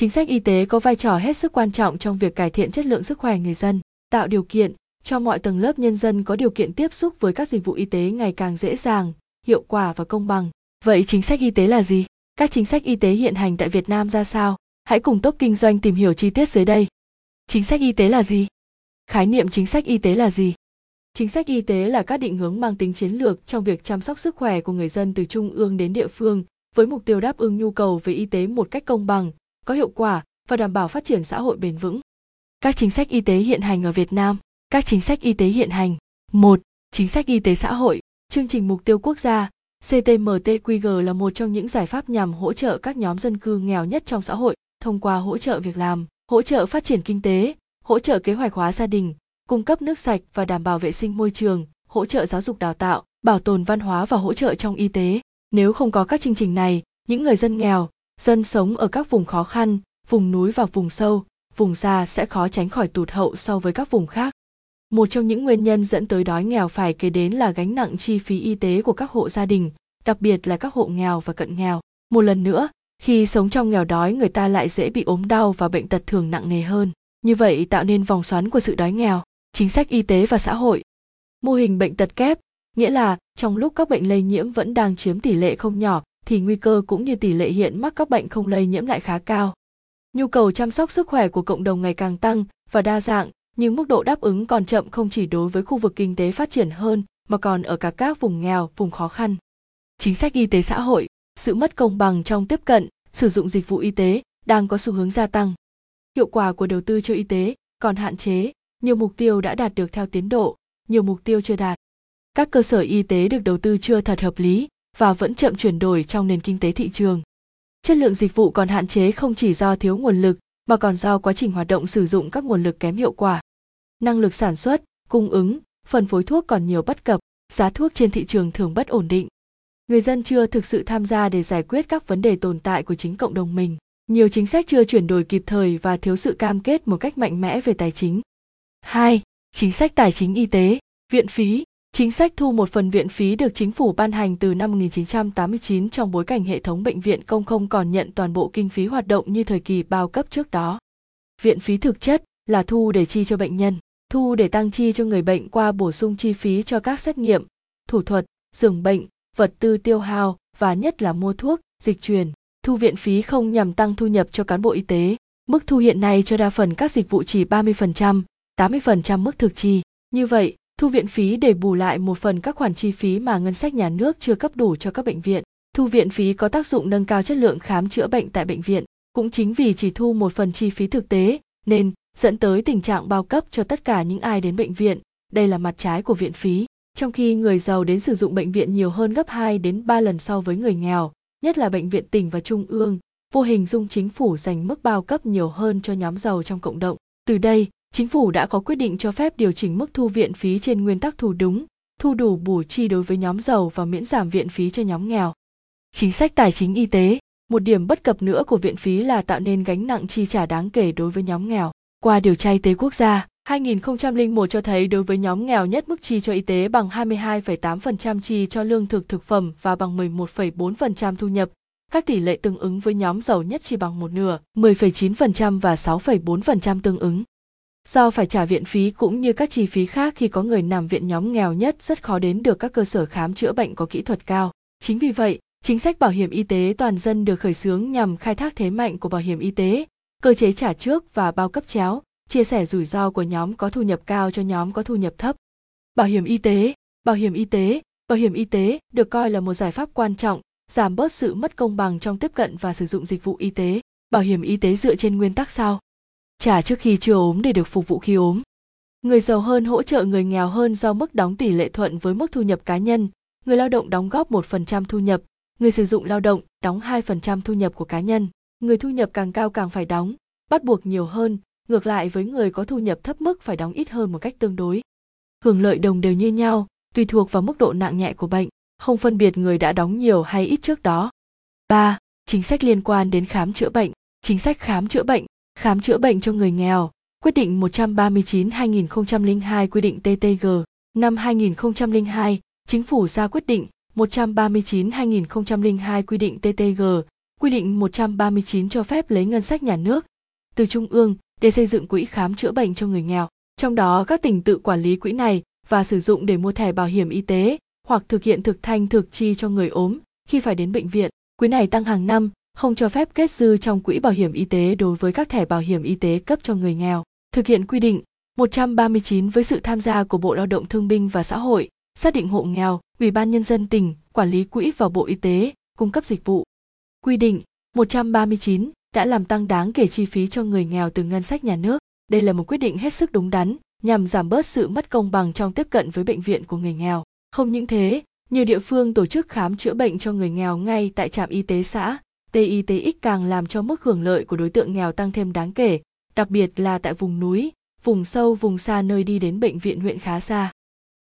chính sách y tế có vai trò hết sức quan trọng trong việc cải thiện chất lượng sức khỏe người dân, tạo điều kiện cho mọi tầng lớp nhân dân có điều kiện tiếp xúc với các dịch vụ y tế ngày càng dễ dàng, hiệu quả và công bằng. Vậy chính sách y tế là gì? Các chính sách y tế hiện hành tại việt nam ra sao? Hãy cùng top kinh doanh tìm hiểu chi tiết dưới đây. Chính sách y tế là gì? Khái niệm chính sách y tế là gì? Chính sách y tế là các định hướng mang tính chiến lược trong việc chăm sóc sức khỏe của người dân từ trung ương đến địa phương, với mục tiêu đáp ứng nhu cầu về y tế một cách công bằng có hiệu quả và đảm bảo phát triển xã hội bền vững. Các chính sách y tế hiện hành ở việt nam. Các chính sách y tế hiện hành. Một chính sách y tế xã hội. Chương trình mục tiêu quốc gia CTMTQG là một trong những giải pháp nhằm hỗ trợ các nhóm dân cư nghèo nhất trong xã hội thông qua hỗ trợ việc làm, hỗ trợ phát triển kinh tế, hỗ trợ kế hoạch hóa gia đình, cung cấp nước sạch và đảm bảo vệ sinh môi trường, hỗ trợ giáo dục đào tạo, bảo tồn văn hóa và hỗ trợ trong y tế. Nếu không có các chương trình này, những người dân nghèo, dân sống ở các vùng khó khăn, vùng núi và vùng sâu, vùng xa sẽ khó tránh khỏi tụt hậu so với các vùng khác. Một trong những nguyên nhân dẫn tới đói nghèo phải kể đến là gánh nặng chi phí y tế của các hộ gia đình, đặc biệt là các hộ nghèo và cận nghèo. Một lần nữa, khi sống trong nghèo đói người ta lại dễ bị ốm đau và bệnh tật thường nặng nề hơn. Như vậy tạo nên vòng xoắn của sự đói nghèo, chính sách y tế và xã hội. Mô hình bệnh tật kép, nghĩa là trong lúc các bệnh lây nhiễm vẫn đang chiếm tỷ lệ không nhỏ thì nguy cơ cũng như tỷ lệ hiện mắc các bệnh không lây nhiễm lại khá cao. Nhu cầu chăm sóc sức khỏe của cộng đồng ngày càng tăng và đa dạng, nhưng mức độ đáp ứng còn chậm không chỉ đối với khu vực kinh tế phát triển hơn mà còn ở cả các vùng nghèo, vùng khó khăn. Chính sách y tế xã hội, sự mất công bằng trong tiếp cận, sử dụng dịch vụ y tế đang có xu hướng gia tăng. Hiệu quả của đầu tư cho y tế còn hạn chế, nhiều mục tiêu đã đạt được theo tiến độ, nhiều mục tiêu chưa đạt. Các cơ sở y tế được đầu tư chưa thật hợp lý và vẫn chậm chuyển đổi trong nền kinh tế thị trường. Chất lượng dịch vụ còn hạn chế không chỉ do thiếu nguồn lực mà còn do quá trình hoạt động sử dụng các nguồn lực kém hiệu quả. Năng lực sản xuất, cung ứng, phân phối thuốc còn nhiều bất cập, giá thuốc trên thị trường thường bất ổn định. Người dân chưa thực sự tham gia để giải quyết các vấn đề tồn tại của chính cộng đồng mình. Nhiều chính sách chưa chuyển đổi kịp thời và thiếu sự cam kết một cách mạnh mẽ về tài chính. 2. Chính sách tài chính y tế, viện phí, Chính sách thu một phần viện phí được chính phủ ban hành từ năm 1989 trong bối cảnh hệ thống bệnh viện công không còn nhận toàn bộ kinh phí hoạt động như thời kỳ bao cấp trước đó. Viện phí thực chất là thu để chi cho bệnh nhân, thu để tăng chi cho người bệnh qua bổ sung chi phí cho các xét nghiệm, thủ thuật, giường bệnh, vật tư tiêu hao và nhất là mua thuốc, dịch truyền. Thu viện phí không nhằm tăng thu nhập cho cán bộ y tế. Mức thu hiện nay cho đa phần các dịch vụ chỉ 30%, 80% mức thực chi. Như vậy, thu viện phí để bù lại một phần các khoản chi phí mà ngân sách nhà nước chưa cấp đủ cho các bệnh viện. Thu viện phí có tác dụng nâng cao chất lượng khám chữa bệnh tại bệnh viện. Cũng chính vì chỉ thu một phần chi phí thực tế, nên dẫn tới tình trạng bao cấp cho tất cả những ai đến bệnh viện. Đây là mặt trái của viện phí. Trong khi người giàu đến sử dụng bệnh viện nhiều hơn gấp 2 đến 3 lần so với người nghèo, nhất là bệnh viện tỉnh và trung ương, vô hình dung chính phủ dành mức bao cấp nhiều hơn cho nhóm giàu trong cộng đồng. Từ đây, chính phủ đã có quyết định cho phép điều chỉnh mức thu viện phí trên nguyên tắc thu đúng, thu đủ bù chi đối với nhóm giàu và miễn giảm viện phí cho nhóm nghèo. Chính sách tài chính y tế, một điểm bất cập nữa của viện phí là tạo nên gánh nặng chi trả đáng kể đối với nhóm nghèo. Qua điều tra y tế quốc gia, 2001 cho thấy đối với nhóm nghèo nhất mức chi cho y tế bằng 22,8% chi cho lương thực thực phẩm và bằng 11,4% thu nhập. Các tỷ lệ tương ứng với nhóm giàu nhất chỉ bằng một nửa, 10,9% và 6,4% tương ứng do phải trả viện phí cũng như các chi phí khác khi có người nằm viện nhóm nghèo nhất rất khó đến được các cơ sở khám chữa bệnh có kỹ thuật cao. Chính vì vậy, chính sách bảo hiểm y tế toàn dân được khởi xướng nhằm khai thác thế mạnh của bảo hiểm y tế, cơ chế trả trước và bao cấp chéo, chia sẻ rủi ro của nhóm có thu nhập cao cho nhóm có thu nhập thấp. Bảo hiểm y tế, bảo hiểm y tế, bảo hiểm y tế được coi là một giải pháp quan trọng, giảm bớt sự mất công bằng trong tiếp cận và sử dụng dịch vụ y tế. Bảo hiểm y tế dựa trên nguyên tắc sau trả trước khi chưa ốm để được phục vụ khi ốm. Người giàu hơn hỗ trợ người nghèo hơn do mức đóng tỷ lệ thuận với mức thu nhập cá nhân, người lao động đóng góp 1% thu nhập, người sử dụng lao động đóng 2% thu nhập của cá nhân. Người thu nhập càng cao càng phải đóng, bắt buộc nhiều hơn, ngược lại với người có thu nhập thấp mức phải đóng ít hơn một cách tương đối. Hưởng lợi đồng đều như nhau, tùy thuộc vào mức độ nặng nhẹ của bệnh, không phân biệt người đã đóng nhiều hay ít trước đó. 3. Chính sách liên quan đến khám chữa bệnh. Chính sách khám chữa bệnh khám chữa bệnh cho người nghèo, quyết định 139-2002 quy định TTG. Năm 2002, chính phủ ra quyết định 139-2002 quy định TTG Quy định 139 cho phép lấy ngân sách nhà nước từ trung ương để xây dựng quỹ khám chữa bệnh cho người nghèo. Trong đó các tỉnh tự quản lý quỹ này và sử dụng để mua thẻ bảo hiểm y tế hoặc thực hiện thực thanh thực chi cho người ốm khi phải đến bệnh viện. Quỹ này tăng hàng năm, không cho phép kết dư trong quỹ bảo hiểm y tế đối với các thẻ bảo hiểm y tế cấp cho người nghèo. Thực hiện quy định 139 với sự tham gia của Bộ Lao động Thương binh và Xã hội, xác định hộ nghèo, Ủy ban Nhân dân tỉnh, quản lý quỹ vào Bộ Y tế, cung cấp dịch vụ. Quy định 139 đã làm tăng đáng kể chi phí cho người nghèo từ ngân sách nhà nước. Đây là một quyết định hết sức đúng đắn, nhằm giảm bớt sự mất công bằng trong tiếp cận với bệnh viện của người nghèo. Không những thế, nhiều địa phương tổ chức khám chữa bệnh cho người nghèo ngay tại trạm y tế xã, TITX càng làm cho mức hưởng lợi của đối tượng nghèo tăng thêm đáng kể, đặc biệt là tại vùng núi, vùng sâu, vùng xa nơi đi đến bệnh viện huyện khá xa.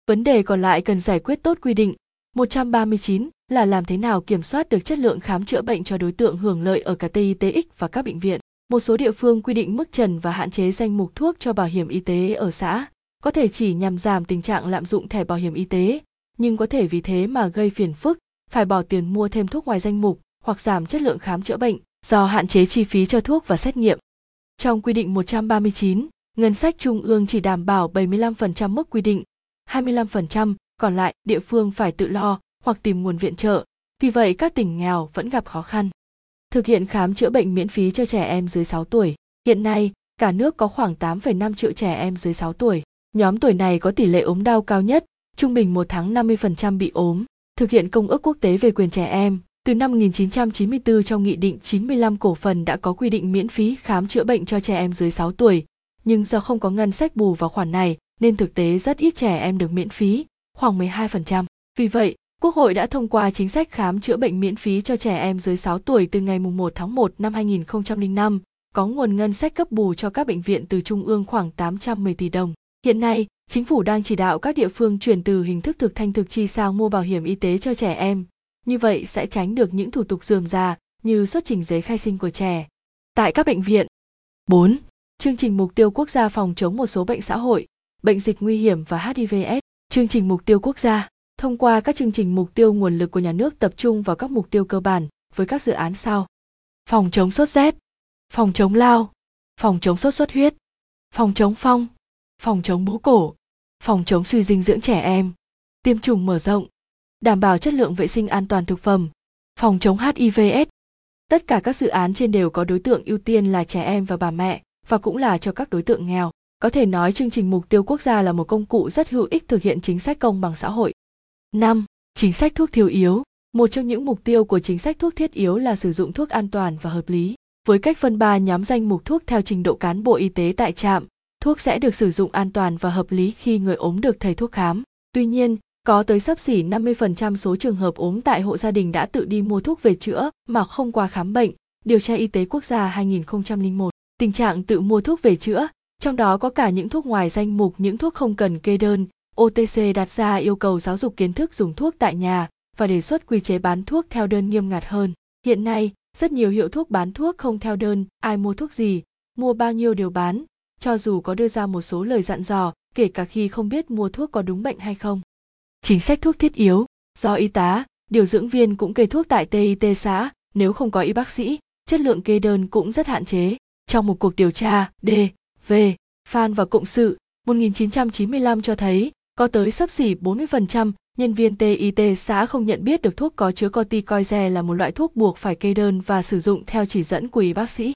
Vấn đề còn lại cần giải quyết tốt quy định 139 là làm thế nào kiểm soát được chất lượng khám chữa bệnh cho đối tượng hưởng lợi ở cả TITX và các bệnh viện. Một số địa phương quy định mức trần và hạn chế danh mục thuốc cho bảo hiểm y tế ở xã, có thể chỉ nhằm giảm tình trạng lạm dụng thẻ bảo hiểm y tế, nhưng có thể vì thế mà gây phiền phức, phải bỏ tiền mua thêm thuốc ngoài danh mục hoặc giảm chất lượng khám chữa bệnh do hạn chế chi phí cho thuốc và xét nghiệm. Trong quy định 139, ngân sách trung ương chỉ đảm bảo 75% mức quy định, 25% còn lại địa phương phải tự lo hoặc tìm nguồn viện trợ, vì vậy các tỉnh nghèo vẫn gặp khó khăn. Thực hiện khám chữa bệnh miễn phí cho trẻ em dưới 6 tuổi. Hiện nay, cả nước có khoảng 8,5 triệu trẻ em dưới 6 tuổi. Nhóm tuổi này có tỷ lệ ốm đau cao nhất, trung bình một tháng 50% bị ốm. Thực hiện Công ước Quốc tế về quyền trẻ em, từ năm 1994 trong Nghị định 95 cổ phần đã có quy định miễn phí khám chữa bệnh cho trẻ em dưới 6 tuổi, nhưng do không có ngân sách bù vào khoản này nên thực tế rất ít trẻ em được miễn phí, khoảng 12%. Vì vậy, Quốc hội đã thông qua chính sách khám chữa bệnh miễn phí cho trẻ em dưới 6 tuổi từ ngày 1 tháng 1 năm 2005, có nguồn ngân sách cấp bù cho các bệnh viện từ trung ương khoảng 810 tỷ đồng. Hiện nay, chính phủ đang chỉ đạo các địa phương chuyển từ hình thức thực thanh thực chi sang mua bảo hiểm y tế cho trẻ em. Như vậy sẽ tránh được những thủ tục dườm già như xuất trình giấy khai sinh của trẻ. Tại các bệnh viện. 4. Chương trình mục tiêu quốc gia phòng chống một số bệnh xã hội, bệnh dịch nguy hiểm và HIVS. Chương trình mục tiêu quốc gia thông qua các chương trình mục tiêu nguồn lực của nhà nước tập trung vào các mục tiêu cơ bản với các dự án sau. Phòng chống sốt rét, phòng chống lao, phòng chống sốt xuất huyết, phòng chống phong, phòng chống bú cổ, phòng chống suy dinh dưỡng trẻ em, tiêm chủng mở rộng, đảm bảo chất lượng vệ sinh an toàn thực phẩm, phòng chống HIVS. Tất cả các dự án trên đều có đối tượng ưu tiên là trẻ em và bà mẹ và cũng là cho các đối tượng nghèo. Có thể nói chương trình mục tiêu quốc gia là một công cụ rất hữu ích thực hiện chính sách công bằng xã hội. 5. Chính sách thuốc thiếu yếu. Một trong những mục tiêu của chính sách thuốc thiết yếu là sử dụng thuốc an toàn và hợp lý. Với cách phân ba nhóm danh mục thuốc theo trình độ cán bộ y tế tại trạm, thuốc sẽ được sử dụng an toàn và hợp lý khi người ốm được thầy thuốc khám. Tuy nhiên, có tới sấp xỉ 50% số trường hợp ốm tại hộ gia đình đã tự đi mua thuốc về chữa mà không qua khám bệnh, điều tra y tế quốc gia 2001. Tình trạng tự mua thuốc về chữa, trong đó có cả những thuốc ngoài danh mục những thuốc không cần kê đơn, OTC đặt ra yêu cầu giáo dục kiến thức dùng thuốc tại nhà và đề xuất quy chế bán thuốc theo đơn nghiêm ngặt hơn. Hiện nay, rất nhiều hiệu thuốc bán thuốc không theo đơn, ai mua thuốc gì, mua bao nhiêu đều bán, cho dù có đưa ra một số lời dặn dò, kể cả khi không biết mua thuốc có đúng bệnh hay không. Chính sách thuốc thiết yếu, do y tá, điều dưỡng viên cũng kê thuốc tại TIT xã, nếu không có y bác sĩ, chất lượng kê đơn cũng rất hạn chế. Trong một cuộc điều tra, D, V, Phan và Cộng sự, 1995 cho thấy, có tới sấp xỉ 40% nhân viên TIT xã không nhận biết được thuốc có chứa corticoide là một loại thuốc buộc phải kê đơn và sử dụng theo chỉ dẫn của y bác sĩ.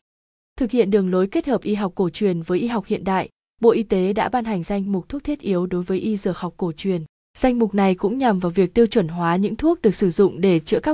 Thực hiện đường lối kết hợp y học cổ truyền với y học hiện đại, Bộ Y tế đã ban hành danh mục thuốc thiết yếu đối với y dược học cổ truyền. Danh mục này cũng nhằm vào việc tiêu chuẩn hóa những thuốc được sử dụng để chữa các